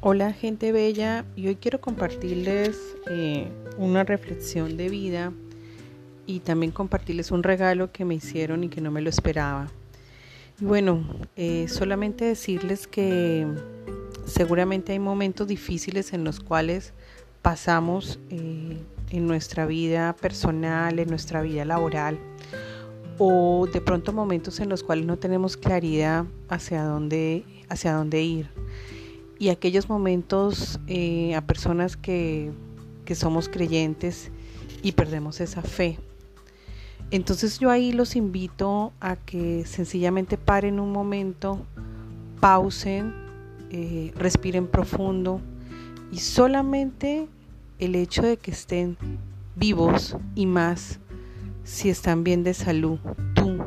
Hola gente bella, y hoy quiero compartirles eh, una reflexión de vida y también compartirles un regalo que me hicieron y que no me lo esperaba. Y bueno, eh, solamente decirles que seguramente hay momentos difíciles en los cuales pasamos eh, en nuestra vida personal, en nuestra vida laboral, o de pronto momentos en los cuales no tenemos claridad hacia dónde, hacia dónde ir y aquellos momentos eh, a personas que, que somos creyentes y perdemos esa fe. Entonces yo ahí los invito a que sencillamente paren un momento, pausen, eh, respiren profundo y solamente el hecho de que estén vivos y más si están bien de salud, tú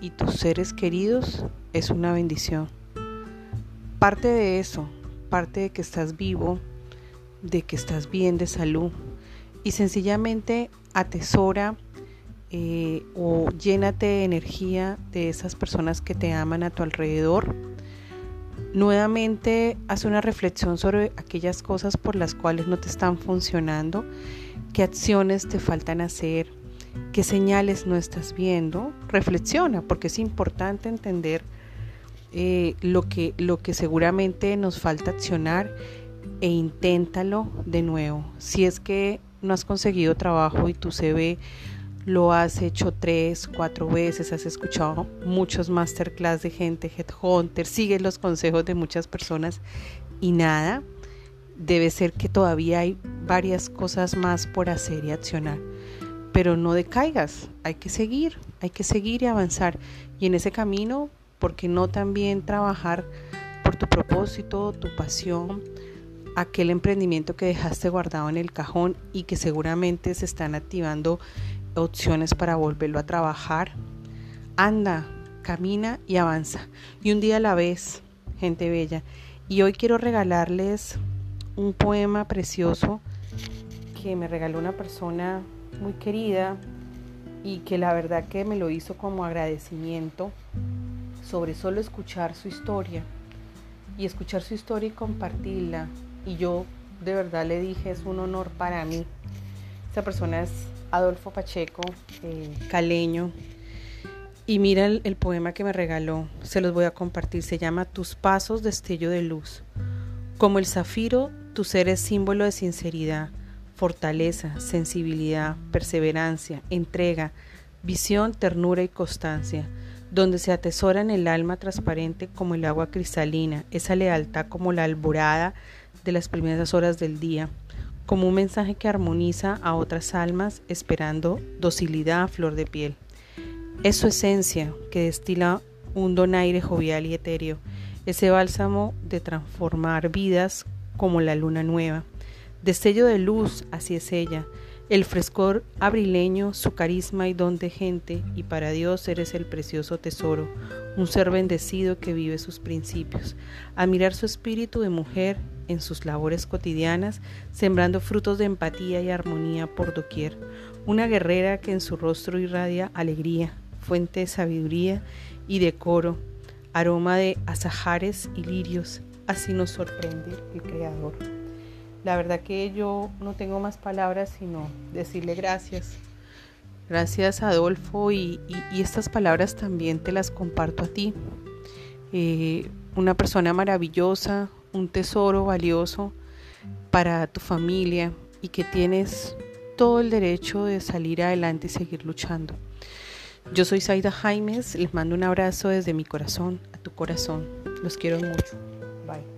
y tus seres queridos es una bendición parte de eso, parte de que estás vivo, de que estás bien de salud y sencillamente atesora eh, o llénate de energía de esas personas que te aman a tu alrededor. Nuevamente haz una reflexión sobre aquellas cosas por las cuales no te están funcionando, qué acciones te faltan hacer, qué señales no estás viendo. Reflexiona porque es importante entender eh, lo, que, lo que seguramente nos falta accionar e inténtalo de nuevo. Si es que no has conseguido trabajo y tu CV lo has hecho tres, cuatro veces, has escuchado muchos masterclass de gente, headhunter, sigues los consejos de muchas personas y nada, debe ser que todavía hay varias cosas más por hacer y accionar. Pero no decaigas, hay que seguir, hay que seguir y avanzar. Y en ese camino porque no también trabajar por tu propósito, tu pasión, aquel emprendimiento que dejaste guardado en el cajón y que seguramente se están activando opciones para volverlo a trabajar? Anda, camina y avanza. Y un día a la vez, gente bella. Y hoy quiero regalarles un poema precioso que me regaló una persona muy querida y que la verdad que me lo hizo como agradecimiento sobre solo escuchar su historia y escuchar su historia y compartirla. Y yo de verdad le dije, es un honor para mí. Esa persona es Adolfo Pacheco, eh, caleño. Y mira el, el poema que me regaló, se los voy a compartir. Se llama Tus pasos destello de luz. Como el zafiro, tu ser es símbolo de sinceridad, fortaleza, sensibilidad, perseverancia, entrega, visión, ternura y constancia donde se atesora en el alma transparente como el agua cristalina, esa lealtad como la alborada de las primeras horas del día, como un mensaje que armoniza a otras almas esperando docilidad a flor de piel. Es su esencia que destila un donaire jovial y etéreo, ese bálsamo de transformar vidas como la luna nueva. Destello de luz, así es ella, el frescor abrileño, su carisma y don de gente, y para Dios eres el precioso tesoro, un ser bendecido que vive sus principios. Admirar su espíritu de mujer en sus labores cotidianas, sembrando frutos de empatía y armonía por doquier. Una guerrera que en su rostro irradia alegría, fuente de sabiduría y decoro, aroma de azahares y lirios. Así nos sorprende el Creador. La verdad que yo no tengo más palabras sino decirle gracias. Gracias Adolfo y, estas palabras también te las comparto a ti. Eh, una persona maravillosa, un tesoro valioso para tu familia y que tienes todo el derecho de salir adelante y seguir luchando. Yo soy Zaida Jaimes, les mando un abrazo desde mi corazón a tu corazón. Los quiero mucho. Bye.